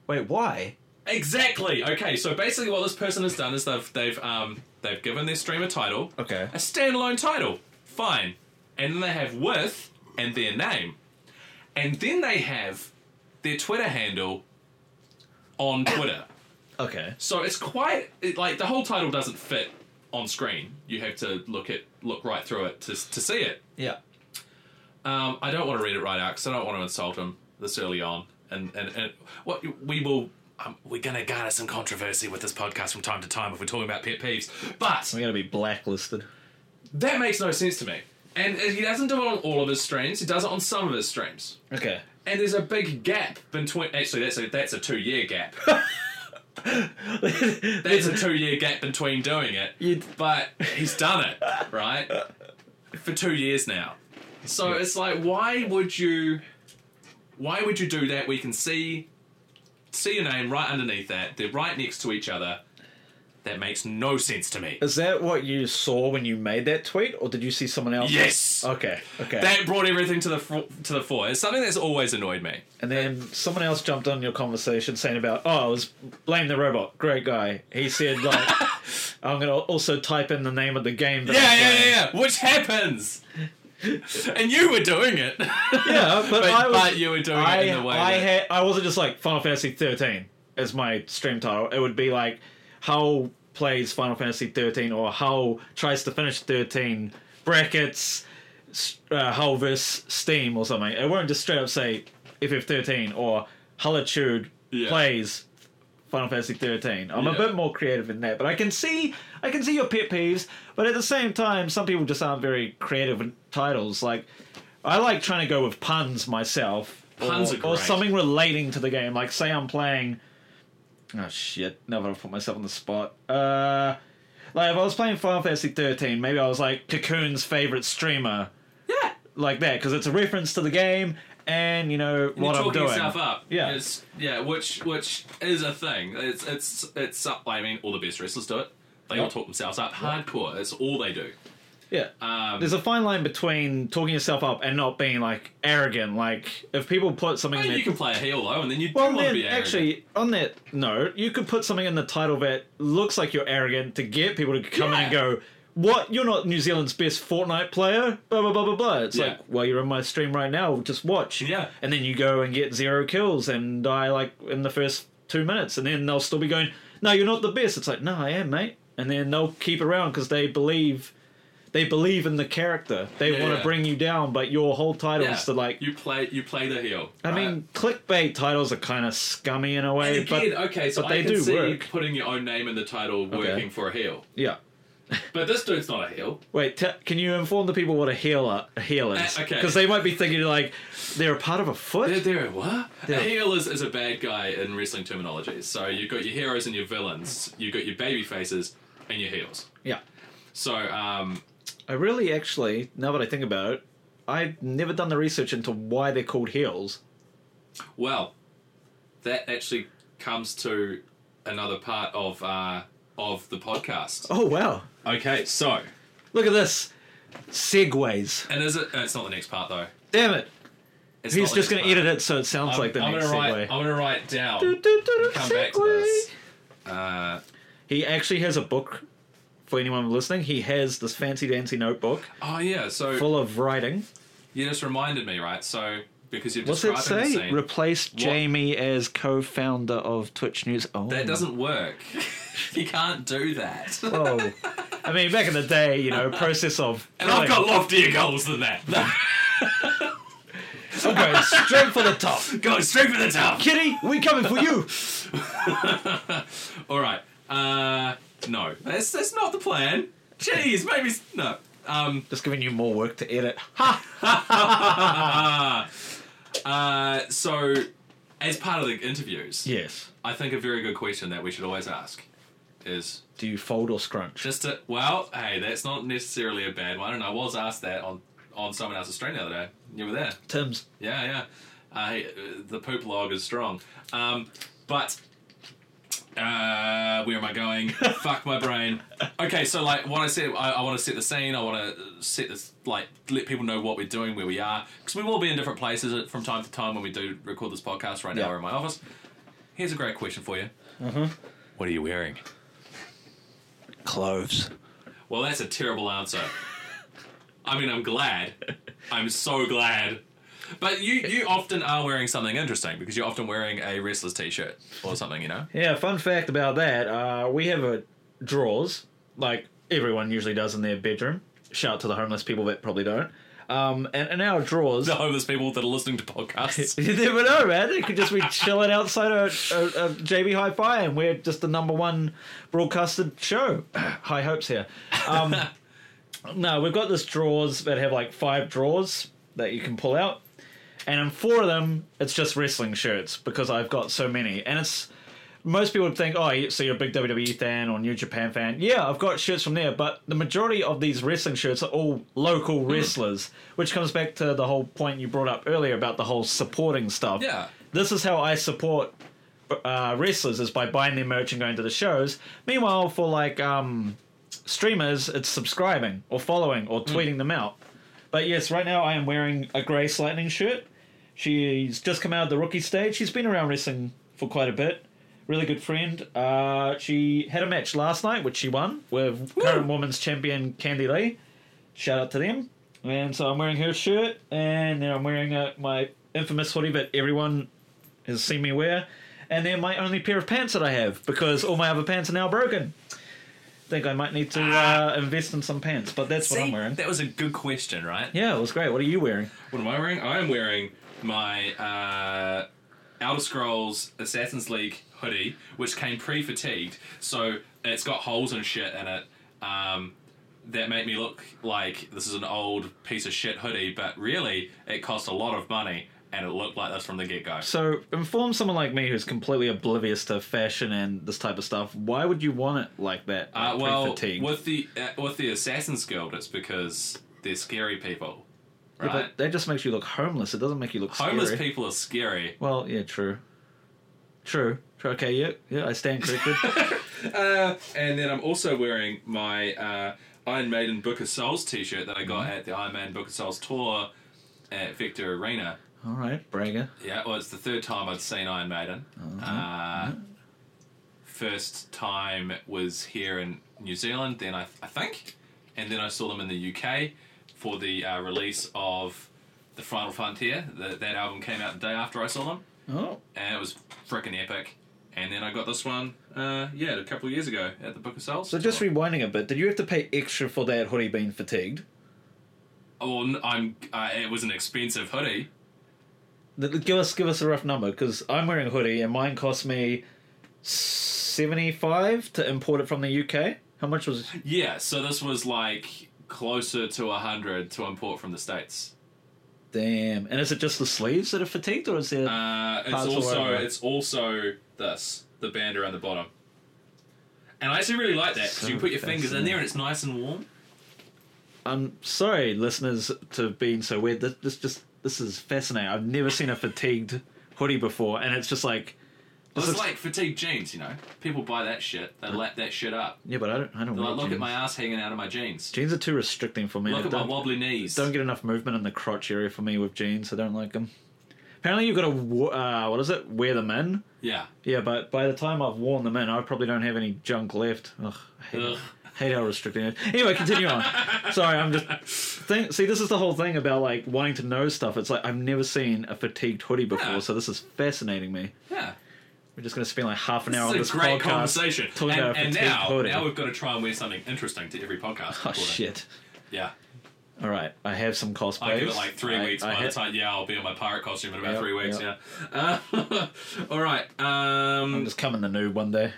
Wait, why? Exactly. Okay, so basically, what this person has done is they've they've um they've given their stream a title, Okay. a standalone title, fine, and then they have with and their name, and then they have their Twitter handle on Twitter. Okay. So it's quite it, like the whole title doesn't fit on screen. You have to look at look right through it to to see it. Yeah. Um, I don't want to read it right out because I don't want to insult him this early on. And and, and what we will, um, we're going to garner some controversy with this podcast from time to time if we're talking about pet peeves. But We're gonna be blacklisted. that makes no sense to me. And he doesn't do it on all of his streams. He does it on some of his streams. Okay. And there's a big gap between. Actually, that's a that's a two year gap. That's a two year gap between doing it. You- But he's done it, right? For two years now. So it's like, why would you why would you do that? We can see see your name right underneath that. They're right next to each other. That makes no sense to me. Is that what you saw when you made that tweet, or did you see someone else? Yes. Okay. Okay. That brought everything to the fro- to the fore. It's something that's always annoyed me. and then someone else jumped on your conversation saying about, oh, it was blame the robot. Great guy. He said like, I'm gonna also type in the name of the game. That Yeah, yeah, yeah, yeah. Which happens. and you were doing it. Yeah, but, But- I was, but you were doing it in the way I that- had. I wasn't just like Final Fantasy 13 as my stream title. It would be like how plays Final Fantasy 13 or how tries to finish 13 brackets uh, Hull versus Steam or something. It won't just straight up say FF13 or Hullitude Yeah. plays Final Fantasy 13. I'm a bit more creative in that, but I can see I can see your pet peeves. But at the same time, some people just aren't very creative in titles. Like I like trying to go with puns myself, Puns or, or something relating to the game. Like say I'm playing. Oh shit! Now that I've put myself on the spot. Uh, like if I was playing Final Fantasy 13, maybe I was like Cocoon's favorite streamer, yeah. like that, because it's a reference to the game, and you know You're what I'm talking doing. yourself up. Yeah. It's, yeah, which which is a thing. It's it's it's. uh, I mean, all the best wrestlers do it. They all talk themselves up. Hardcore. It's all they do. Yeah. Um, There's a fine line between talking yourself up and not being like arrogant. Like if people put something I in mean, their you can play a heel though, and then you do Well, want to be arrogant. actually, on that note, you could put something in the title that looks like you're arrogant to get people to come in and go, "What? You're not New Zealand's best Fortnite player?" Blah blah blah blah blah. It's Yeah. like, well, you're in my stream right now. Just watch. Yeah. And then you go and get zero kills and die like in the first two minutes, and then they'll still be going, "No, you're not the best." It's like, "No, I am, mate." And then they'll keep around because they believe. They believe in the character. They Yeah, want to yeah. bring you down, but your whole title yeah. is to like you play you play the heel. I right? mean, clickbait titles are kind of scummy in a way, And again, but okay, so but I they can do see work. putting your own name in the title working for a heel. yeah. But this dude's not a heel. Wait, t- can you inform the people what a heel a heel is? Uh, okay. Because they might be thinking like they're a part of a foot. They're, they're what? Yeah. A heel is, is a bad guy in wrestling terminology. So you've got your heroes and your villains. You've got your baby faces and your heels. yeah. So, um, I really actually, now that I think about it, I've never done the research into why they're called heels. well, that actually comes to another part of uh, of the podcast. Oh wow! Okay, so Look at this segues. and is it? uh, It's not the next part though. Damn it! It's He's just gonna part. edit it so it sounds I'm, like the I'm next gonna write. segue. I'm gonna write down. Do, do, do, Come back to this. Uh, He actually has a book. For anyone listening, he has this fancy dancy notebook oh yeah. So full of writing. you just reminded me, right? So because you're What's it describing the say? scene, Replace Jamie as co-founder of Twitch News. Oh, that doesn't work. you can't do that. Oh, I mean, back in the day, you know, process of. And I've got loftier goals than that. I'm going straight for the top. Going straight for the top. Kitty, we coming for you. All right. Uh, no, that's that's not the plan. Jeez, maybe s- no. Um, Just giving you more work to edit. Ha! uh, so, as part of the interviews, Yes. I think a very good question that we should always ask is Do you fold or scrunch? just to, well, hey, that's not necessarily a bad one. And I was asked that on on someone else's stream the other day. You were there. Tim's. Yeah, yeah. Uh, hey, uh, the poop log is strong. Um, but uh, where am I going? Fuck my brain. Okay, so like what I said, I, I want to set the scene. I want to set this, like, let people know what we're doing, where we are, because we will be in different places from time to time when we do record this podcast. Right now, Yeah. we're in my office. Here's a great question for you. What are you wearing? Clothes. Well, that's a terrible answer. I mean, I'm glad. I'm so glad. But you, you often are wearing something interesting because you're often wearing a wrestler's t-shirt or something, you know? Yeah, fun fact about that. Uh, we have a drawers, like everyone usually does in their bedroom. Shout out to the homeless people that probably don't. Um, and in our drawers, The homeless people that are listening to podcasts. you never know, man. They could just be chilling outside a, a, a JB Hi-Fi, and we're just the number one broadcasted show. High hopes here. Um, no, we've got this drawers that have like five drawers that you can pull out, and in four of them, it's just wrestling shirts because I've got so many, and it's. Most people would think, oh, so you're a big WWE fan or New Japan fan. Yeah, I've got shirts from there, but the majority of these wrestling shirts are all local Hmm. wrestlers, which comes back to the whole point you brought up earlier about the whole supporting stuff. Yeah. This is how I support uh, wrestlers is by buying their merch and going to the shows. Meanwhile, for like um, streamers, it's subscribing or following or tweeting them out. But yes, right now I am wearing a Grace Lightning shirt. She's just come out of the rookie stage. She's been around wrestling for quite a bit. Really good friend. Uh, she had a match last night, which she won with current women's champion Candy Lee. Shout out to them. And so I'm wearing her shirt, and then I'm wearing uh my infamous hoodie that everyone has seen me wear, and then my only pair of pants that I have because all my other pants are now broken. Think I might need to uh, invest in some pants, but that's what I'm wearing. that was a good question, right? Yeah, it was great. What are you wearing? What am I wearing? I am wearing my uh, Elder Scrolls Assassin's League hoodie, which came pre-fatigued, so it's got holes and shit in it. Um, that make me look like this is an old piece of shit hoodie, but really it cost a lot of money, and it looked like this from the get-go. So, inform someone like me who's completely oblivious to fashion and this type of stuff. Why would you want it like that? Uh, like well, pre-fatigued? with the uh, with the Assassin's Guild, it's because they're scary people, Yeah, right? but that just makes you look homeless. It doesn't make you look Homeless scary. people are scary. Well, yeah, true. True. True. Okay, yeah, yeah, I stand corrected. Uh, and then I'm also wearing my uh, Iron Maiden Book of Souls T-shirt that I got Mm-hmm. at the Iron Maiden Book of Souls tour at Vector Arena. All right, bragger. Yeah, well, it's the third time I'd seen Iron Maiden. Uh, first time was here in New Zealand, then I, I think, and then I saw them in the UK for the uh, release of the Final Frontier. The, that album came out the day after I saw them, Oh, and it was freaking epic. And then I got this one, uh, yeah, a couple of years ago at the Book of Souls. so just rewinding a bit. Did you have to pay extra for that hoodie being fatigued? Oh, I'm. Uh, it was an expensive hoodie. Give us give us a rough number because I'm wearing a hoodie and mine cost me seventy five to import it from the UK. How much was? it? Yeah, so this was like closer to a hundred to import from the states. Damn. And is it just the sleeves that are fatigued, or is there? Uh, it's also it's also this the band around the bottom. And I actually really like that because So you can put your fingers in there and it's nice and warm. I'm sorry, listeners, to being so weird. This, this just this is fascinating. I've never seen a fatigued hoodie before, and it's just like. Well, it's is- like fatigue jeans, you know. People buy that shit. They lap that shit up. yeah, but I don't. I don't They're wear like, look jeans. at my ass hanging out of my jeans. Jeans are too restricting for me. Look I at my wobbly knees. don't get enough movement in the crotch area for me with jeans. I don't like them. Apparently, you've got to uh, what is it? Wear them in. Yeah. Yeah, but by the time I've worn them in, I probably don't have any junk left. Ugh, I hate, Ugh. Hate how restricting it. Anyway, continue on. Sorry, I'm just. Think, see, this is the whole thing about like wanting to know stuff. It's like I've never seen a fatigued hoodie before, Yeah. so this is fascinating me. Yeah. We're just going to spend like half an hour on This a great podcast conversation. talking And, about a and fatigued now, hoodie. now we've got to try and wear something interesting to every podcast. oh recording. shit! Yeah. All right, I have some cosplays. I give it like three I- weeks. I by ha- the time, yeah, I'll be in my pirate costume in about Yep, three weeks. yep. Yeah. Uh, all right. Um, I'm just coming the noob one day.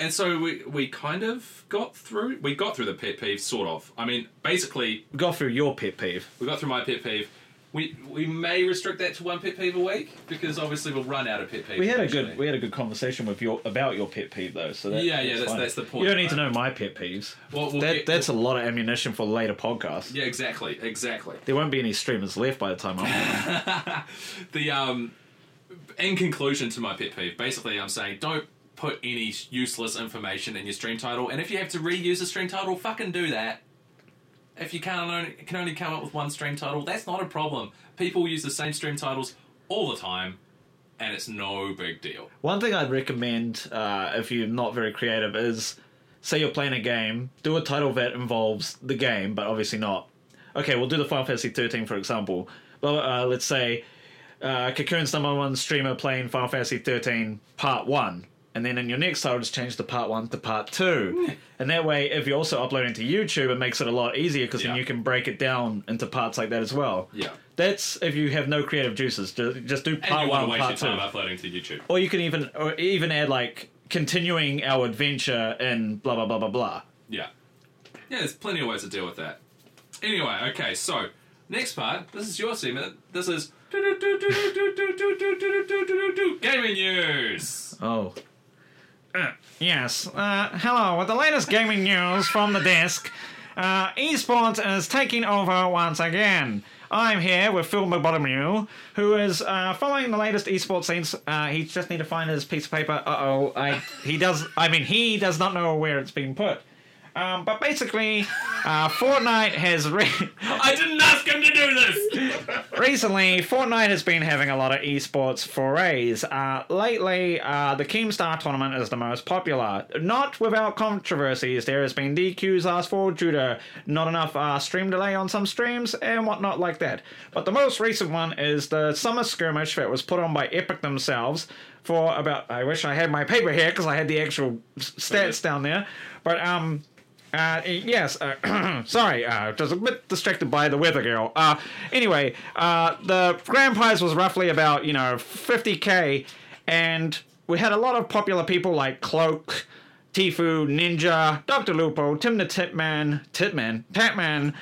And so we we kind of got through. We got through the pet peeve, sort of. I mean, basically, We got through your pet peeve. we got through my pet peeve. We we may restrict that to one pet peeve a week because obviously we'll run out of pet peeves. We had a good we had a good conversation with your about your pet peeve though. So that, Yeah, yeah, that's- fine. that's the point, You don't need to know my pet peeves. Well, we'll that get- that's a lot of ammunition for later podcasts. yeah, exactly, exactly. There won't be any streamers left by the time I'm. the um in conclusion to my pet peeve basically i'm saying don't put any useless information in your stream title and if you have to reuse a stream title fucking do that if you can't only, can only come up with one stream title that's not a problem people use the same stream titles all the time and it's no big deal One thing I'd recommend uh, if you're not very creative is, say you're playing a game, do a title that involves the game, but obviously not. Okay, we'll do the Final Fantasy 13 for example. Well, uh, let's say uh, Cocoon's number one streamer playing Final Fantasy 13 Part One, and then in your next title, just change the Part One to Part Two, and that way, if you're also uploading to YouTube, it makes it a lot easier because then Yeah. you can break it down into parts like that as well. yeah That's if you have no creative juices. Just, just do and part you one, to part waste your two. time uploading to youtube Or you can even or even add like continuing our adventure in blah blah blah blah blah. Yeah. Yeah, there's plenty of ways to deal with that. Anyway, okay, so next part, this is your segment. This is gaming news. Oh. Yes. Uh, hello. With the latest gaming news from the desk, uh, esports is taking over once again. I'm here with Phil McBottomue, who is uh, following the latest esports scenes. Uh, he just need to find his piece of paper. Uh oh, I he does. I mean, he does not know where it's been put. Um, but basically, uh, Fortnite has re- I didn't ask him to do this. recently Fortnite has been having a lot of esports forays. Uh, lately, uh, the Keemstar tournament is the most popular. Not without controversies. There has been DQs asked for due to not enough uh, stream delay on some streams and whatnot like that. But the most recent one is the summer skirmish that was put on by Epic themselves for about. I wish I had my paper here because I had the actual stats down there. But um, uh, yes, uh, sorry, uh, just a bit distracted by the weather girl. Uh, anyway, uh, the grand prize was roughly about, you know, 50k, and we had a lot of popular people like Cloak, Tfue, Ninja, Dr. Lupo, Tim the Titman, Titman, Tatman,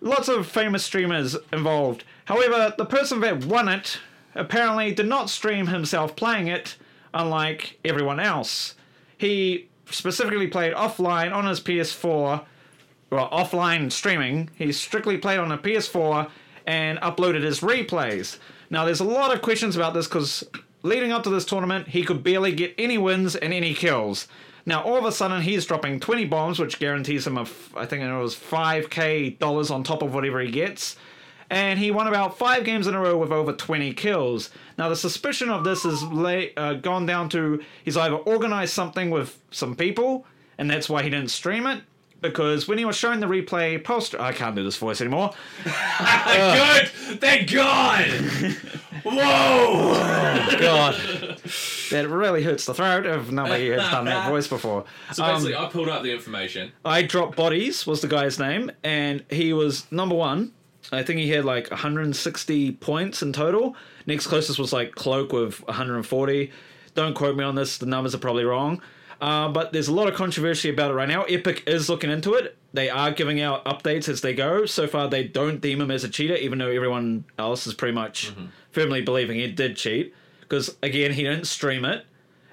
lots of famous streamers involved. However, the person that won it apparently did not stream himself playing it, unlike everyone else. He specifically played offline on his PS4, well, offline streaming. He strictly played on a PS4 and uploaded his replays. Now, there's a lot of questions about this because leading up to this tournament, he could barely get any wins and any kills. Now, all of a sudden, he's dropping 20 bombs, which guarantees him a, I think it was 5k dollars on top of whatever he gets. And he won about five games in a row with over 20 kills. Now, the suspicion of this has lay, uh, gone down to he's either organized something with some people, and that's why he didn't stream it. Because when he was showing the replay poster, I can't do this voice anymore. Good. Thank God. Whoa. God, that really hurts the throat if nobody has done that voice before. So Um, I pulled up the information. I dropped bodies was the guy's name, and he was number one. I think he had like 160 points in total. Next closest was like Cloak with 140. Don't quote me on this; the numbers are probably wrong. Uh, but there's a lot of controversy about it right now. Epic is looking into it. They are giving out updates as they go. So far, they don't deem him as a cheater, even though everyone else is pretty much firmly believing he did cheat. Because again, he didn't stream it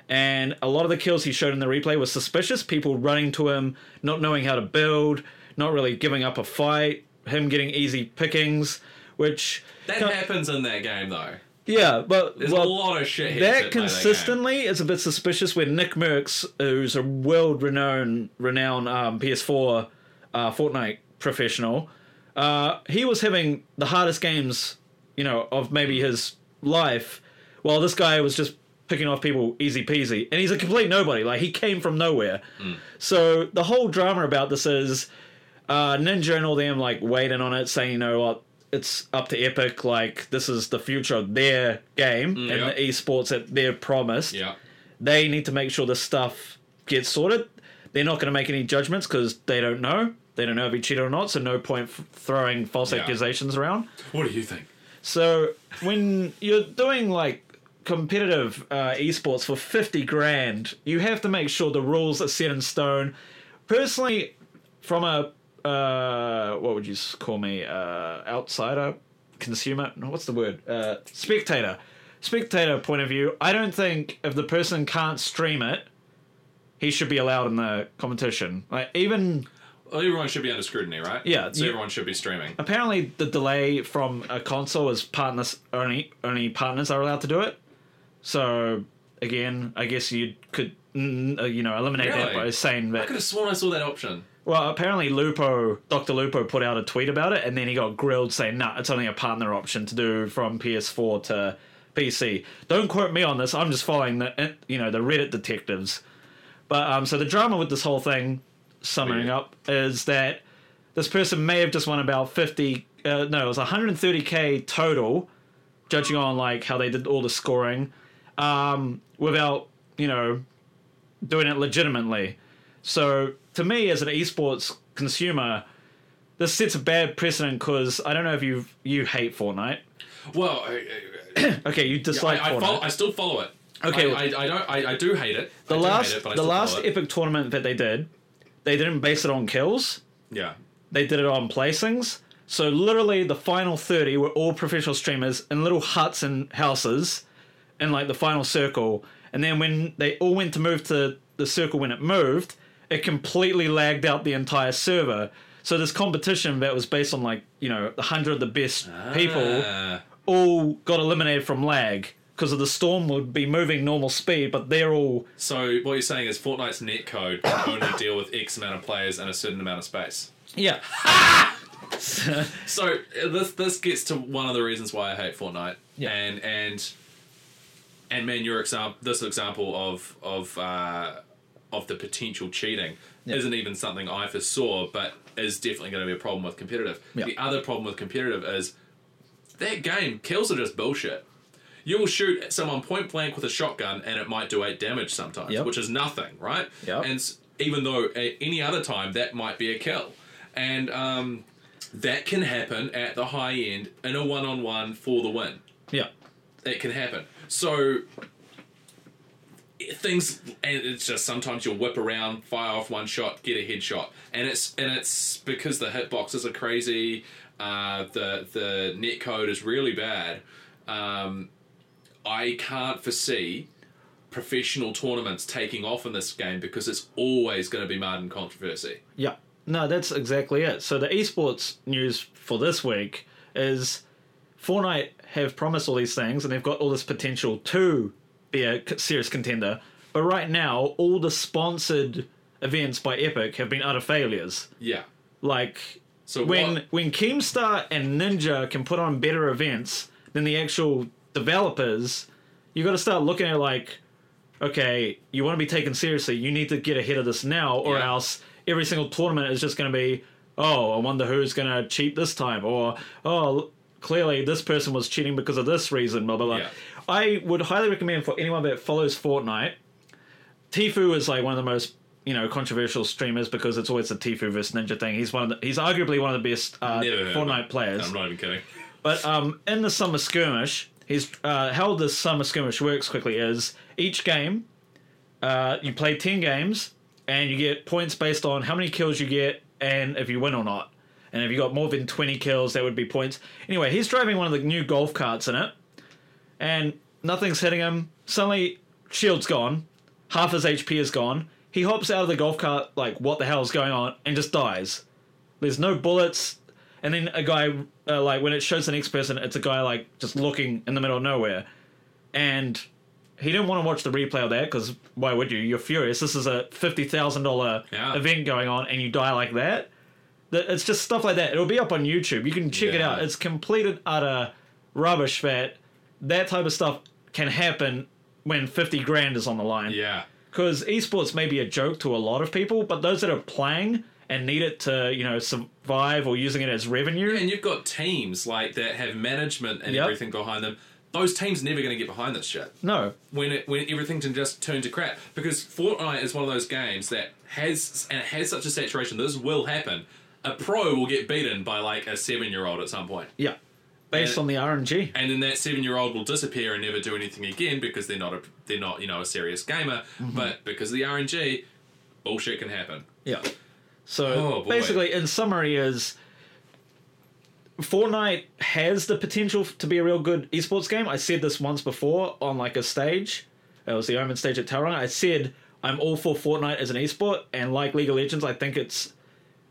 and a lot of the kills he showed in the replay were suspicious. People running to him, not knowing how to build, not really giving up a fight, him getting easy pickings, which That happens in that game, though. yeah, but There's well, a lot of shit. that consistently is a bit suspicious. When NickMercs, who's a world-renowned, renowned um, PS4 uh, Fortnite professional, uh, he was having the hardest games, you know, of maybe his life, while this guy was just picking off people easy peasy, and he's a complete nobody. Like he came from nowhere. So the whole drama about this is uh, Ninja and all them like waiting on it, saying, you know what, it's up to Epic. Like this is the future of their game and yeah. the esports that they're promised. Yeah. They need to make sure this stuff gets sorted. They're not going to make any judgments because they don't know. They don't know if he cheated or not. So no point f- throwing false Yeah. accusations around. What do you think? So when you're doing like competitive uh, esports for 50 grand, you have to make sure the rules are set in stone. Personally, from a uh, what would you call me? Uh, outsider, consumer? No, what's the word? Uh, spectator. Spectator point of view, I don't think if the person can't stream it, he should be allowed in the competition. Like even Well, everyone should be under scrutiny, right? Yeah, So you- everyone should be streaming. apparently the delay from a console is partners only only partners are allowed to do it so again i guess you could mm, uh, you know eliminate that Really? by saying that I that could have sworn I saw that option. Well apparently lupo dr lupo put out a tweet about it and then he got grilled saying nah it's only a partner option to do from ps4 to pc don't quote me on this. I'm just following the uh, you know the reddit detectives. But um so the drama with this whole thing summing Yeah. up is that this person may have just won about 50 uh, no it was 130k total judging on like how they did all the scoring um, without you know doing it legitimately. So to me as an esports consumer this sets a bad precedent because i don't know if you you hate fortnite Well, I, I, okay you dislike I, I, fortnite follow, I still follow it. Okay, I, I, I don't. I, I do hate it. the last it, the last epic tournament that they did they didn't base it on kills Yeah. they did it on placings. So literally, the final thirty were all professional streamers in little huts and houses, in like the final circle. And then when they all went to move to the circle when it moved, it completely lagged out the entire server. So this competition that was based on like you know the hundred of the best people Ah, all got eliminated from lag because of the storm would be moving normal speed, but they're all so what you're saying is Fortnite's netcode can only deal with X amount of players and a certain amount of space. yeah. So this this gets to one of the reasons why I hate Fortnite. Yeah. And and and man, your example, this example of of uh, of the potential cheating Yeah. isn't even something I foresaw, but is definitely going to be a problem with competitive. Yeah. The other problem with competitive is that game kills are just bullshit. You will shoot someone point blank with a shotgun, and it might do eight damage sometimes, Yep. which is nothing, right? Yep. And even though a, any other time that might be a kill, and um, that can happen at the high end in a one-on-one for the win. yeah. It can happen. So things, and it's just sometimes you'll whip around, fire off one shot, get a headshot, and it's and it's because the hitboxes are crazy. Uh, the the net code is really bad. Um, I can't foresee professional tournaments taking off in this game because it's always going to be marred in controversy. Yeah. No, that's exactly it. So the esports news for this week is Fortnite have promised all these things and they've got all this potential to be a serious contender. But right now, all the sponsored events by Epic have been utter failures. Yeah. Like So when what- when Keemstar and Ninja can put on better events than the actual developers, you've got to start looking at like, okay, you want to be taken seriously, you need to get ahead of this now, or Yeah. else every single tournament is just going to be, oh, I wonder who's going to cheat this time, or oh, clearly this person was cheating because of this reason, blah blah blah. Yeah. I would highly recommend for anyone that follows Fortnite. Tfue is like one of the most you know controversial streamers because it's always the Tfue versus Ninja thing. He's one of the, he's arguably one of the best uh, Fortnite players. I'm not even kidding. But um, in the summer skirmish, he's uh, how this summer skirmish works quickly is each game, uh, you play ten games and you get points based on how many kills you get and if you win or not. And if you got more than twenty kills, that would be points. Anyway, he's driving one of the new golf carts in it, and nothing's hitting him. Suddenly, shield's gone, half his HP is gone. He hops out of the golf cart like, "What the hell's going on?" and just dies. There's no bullets, and then a guy uh, like when it shows the next person, it's a guy like just looking in the middle of nowhere, and he didn't want to watch the replay of that because why would you? You're furious. This is a fifty thousand dollar Yeah. event going on, and you die like that. That it's just stuff like that. It'll be up on YouTube. You can check it out. It's complete and utter rubbish that that type of stuff can happen when fifty grand is on the line Yeah. because esports may be a joke to a lot of people, but those that are playing and need it to, you know, survive or using it as revenue. And you've got teams like that have management and Yep. everything behind them. Those teams never going to get behind this shit No, when it when everything can just turn to crap. Because Fortnite is one of those games that has and it has such a saturation. This will happen. A pro will get beaten by like a seven year old at some point, yeah, based on the RNG. and then that seven year old will disappear and never do anything again because they're not a they're not you know a serious gamer. Mm-hmm. But because of the RNG, bullshit can happen. Yeah. So Oh, basically, in summary, is Fortnite has the potential to be a real good esports game. I said this once before on like a stage. It was the Omen stage at Tauranga. I said I'm all for Fortnite as an esport, and like League of Legends, I think it's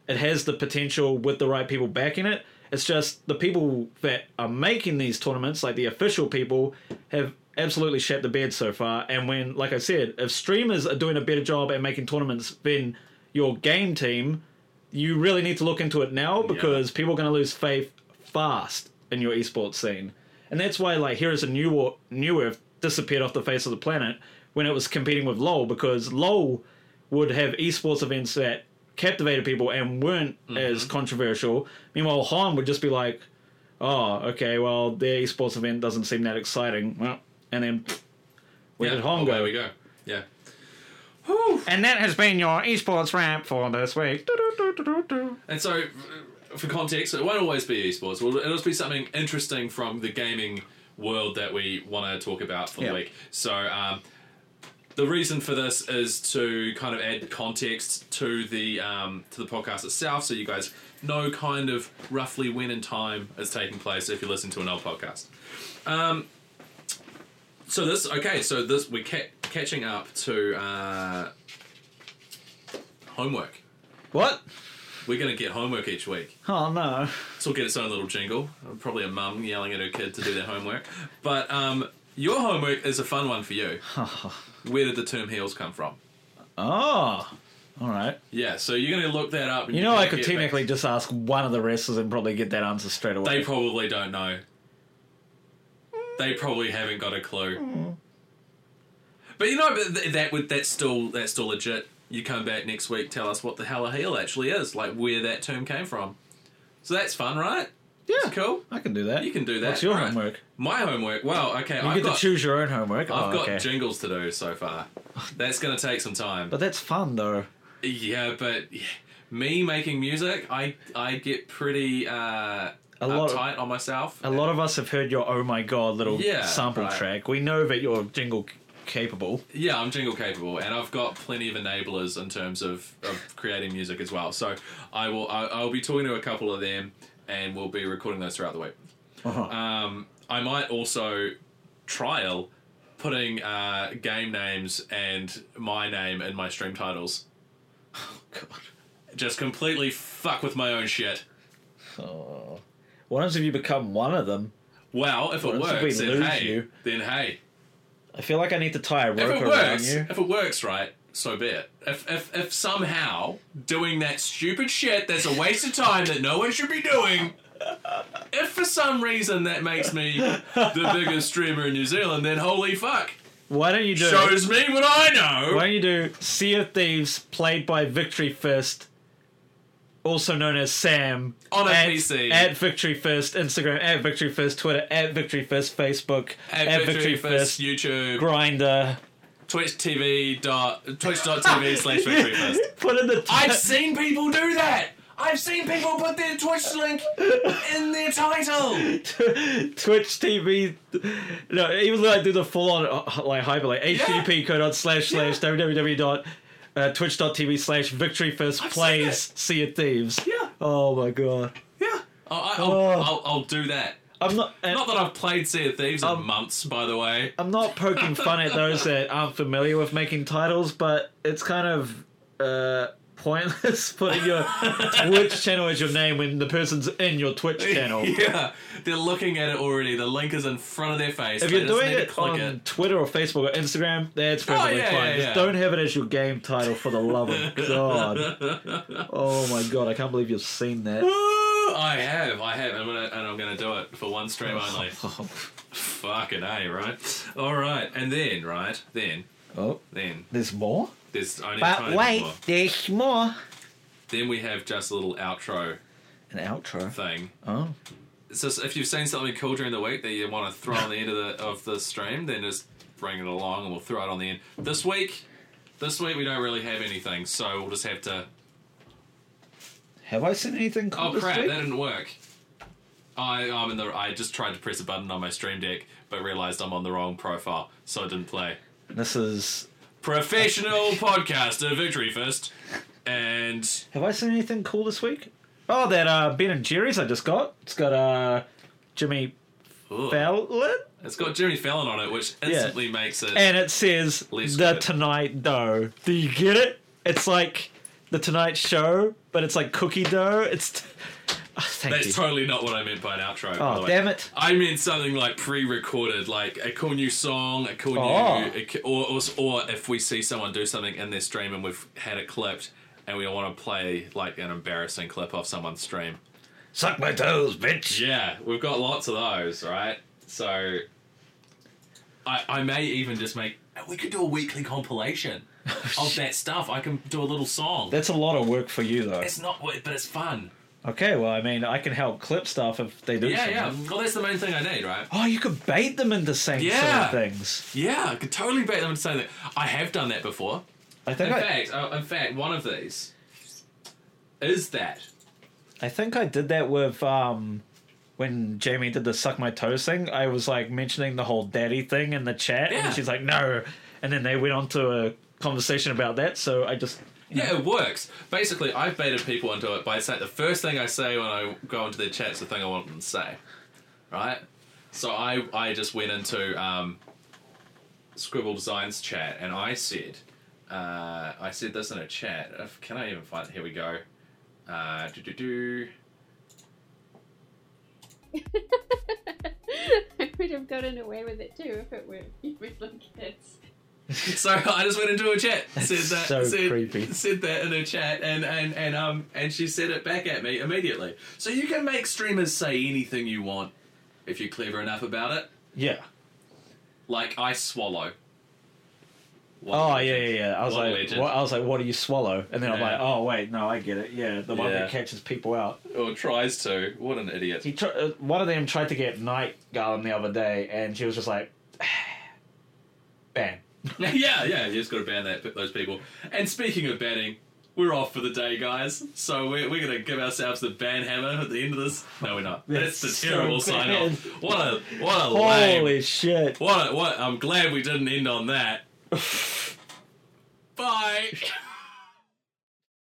it has the potential with the right people backing it. It's just the people that are making these tournaments, like the official people, have absolutely shat the bed so far. And when, like I said, if streamers are doing a better job at making tournaments than your game team, you really need to look into it now because people are going to lose faith fast in your esports scene. And that's why, like, Heroes of New, War- Newerth disappeared off the face of the planet when it was competing with LoL because LoL would have esports events that captivated people and weren't as controversial. Meanwhile, HoN would just be like, "Oh, okay, well, their esports event doesn't seem that exciting." Well, and then where yeah, did HoN oh, go? There we go. Yeah. And that has been your esports rap for this week. And so, uh, for context, it won't always be esports. It'll just be something interesting from the gaming world that we want to talk about for Yeah. the week. So, um, the reason for this is to kind of add context to the um, to the podcast itself, so you guys know kind of roughly when in time it's taking place if you listen to an old podcast. Um, so this okay, so this we're ca- catching up to uh, homework. What? we're going to get homework each week. Oh no. So we'll get its own little jingle. Probably a mum yelling at her kid to do their homework. But um, your homework is a fun one for you. Where did the term heels come from? Oh. All right. Yeah, so you're going to look that up. And You you're know, I could get back- technically just ask one of the wrestlers and probably get that answer straight away. They probably don't know. They probably haven't got a clue. Hmm. But you know, but that would that's still that's still legit. You come back next week, tell us what the hell a heel actually is, like where that term came from. So that's fun, right? Yeah, It's cool. I can do that. You can do that. What's your Alright. homework? My homework. Well, okay, You I've get got to choose your own homework. I've oh, got okay. jingles to do so far. That's going to take some time. but that's fun though. Yeah, but yeah, me making music, I I get pretty uh, A lot of- uptight on myself. A lot of us have heard your "Oh my god" little Yeah, sample right. track. We know that you're jingle c- capable. Yeah, I'm jingle capable, and I've got plenty of enablers in terms of, of creating music as well. So I will I, I'll be talking to a couple of them, and we'll be recording those throughout the week. Uh-huh. Um, I might also trial putting uh, game names and my name in my stream titles. God. Just completely fuck with my own shit. Oh. What happens if you become one of them? Well, if it What if we works, then hey, you? then hey. I feel like I need to tie a If rope it around works, you. if it works, right, so be it. If, if if somehow doing that stupid shit that's a waste of time that no one should be doing, if for some reason that makes me the biggest streamer in New Zealand, then holy fuck, Why don't you do? shows me what I know. Why don't you do Sea of Thieves played by Victory Fist, also known as Sam, On a at, PC. at Victory Fist Instagram, at Victory Fist Twitter, at Victory Fist Facebook, At, Victory Fist, YouTube, Grinder. Twitch TV dot Twitch.tv slash Victory Fist. Put in the I've seen people do that. I've seen people put their Twitch link in their title. Twitch TV. No, even though I do the full on uh, like hyperlink, http code on slash slash www dot uh, twitch.tv slash victory fist plays Sea of Thieves. Yeah, Oh my god. yeah. I'll, I'll, Oh. I'll, I'll do that. I'm not. and Not that I've played Sea of Thieves in Um, months, by the way. I'm not poking fun at those that aren't familiar with making titles, but it's kind of uh, pointless putting your Twitch channel as your name when the person's in your Twitch channel. yeah, they're looking at it already. The link is in front of their face. If you're doing it on it. Twitter or Facebook or Instagram, that's perfectly yeah, fine. yeah, Just yeah. don't have it as your game title for the love of God. Oh my god, I can't believe you've seen that. I have, I have, I'm gonna, and I'm gonna do it for one stream oh. only. Fucking a, right? All right, and then, right, then, Oh, then, there's more? there's only a But tiny wait, more. there's more. Then we have just a little outro An outro. thing. Oh. So if you've seen something cool during the week that you want to throw on the end of the of the stream, then just bring it along and we'll throw it on the end. This week, this week we don't really have anything, so we'll just have to. Have I seen anything cool this week? Oh crap! That didn't work. I I'm in the. I just tried to press a button on my stream deck, but realized I'm on the wrong profile, so it didn't play. This is. Professional podcaster Victory Fist, and Have I seen anything cool this week? Oh, that uh, Ben and Jerry's I just got. It's got uh, Jimmy Ugh. Fallon, it's got Jimmy Fallon on it, which instantly makes it. and it says the good. Tonight Dough. Do you get it? It's like the Tonight Show, but it's like cookie dough. It's. T- oh, thank That's you. totally not what I meant by an outro. by oh, the oh damn it! I meant something like pre-recorded, like a cool new song, a cool Oh. new, a, or, or or if we see someone do something in their stream and we've had it clipped, and we want to play like an embarrassing clip off someone's stream. Suck my toes, bitch. Yeah, we've got lots of those, right? So, I I may even just make. We could do a weekly compilation of that stuff. I can do a little song. That's a lot of work for you, though. it's not, but it's fun. Okay, well, I mean, I can help clip stuff if they do. Yeah, yeah. something. Well, that's the main thing I need, right? Oh, you could bait them into saying Yeah. certain things. Yeah, I could totally bait them into saying that. I have done that before. I In think I, fact, uh, in fact, one of these is that. I think I did that with um when Jamie did the suck my toes thing. I was like mentioning the whole daddy thing in the chat, Yeah. and she's like, no, and then they went on to a conversation about that. So I just Yeah, it works. Basically, I've baited people into it by saying the first thing I say when I go into their chat is the thing I want them to say, right? So I I just went into um, Scribble Designs chat and I said uh, I said this in a chat. If, can I even find? it? Here we go. Uh, do do do. I would have gotten away with it too if it weren't we were kids. So I just went into a chat, said that, so said, creepy. said that in a chat, and and and um and she said it back at me immediately. So you can make streamers say anything you want if you're clever enough about it. Yeah. Like I swallow. What Oh yeah, yeah, yeah. I was What like, what, I was like, what do you swallow? And then I'm like, oh wait, no, I get it. Yeah, the one Yeah. that catches people out. Or tries to. What an idiot. He tr- uh, one of them tried to get Night Garden the other day, and she was just like, ban. yeah, yeah, you just got to ban that those people. And speaking of banning, we're off for the day, guys. So we're, we're going to give ourselves the ban hammer at the end of this. No, we're not. That's the That's so terrible sign off. What a what a lame. Holy shit! What a, what? I'm glad we didn't end on that. Bye.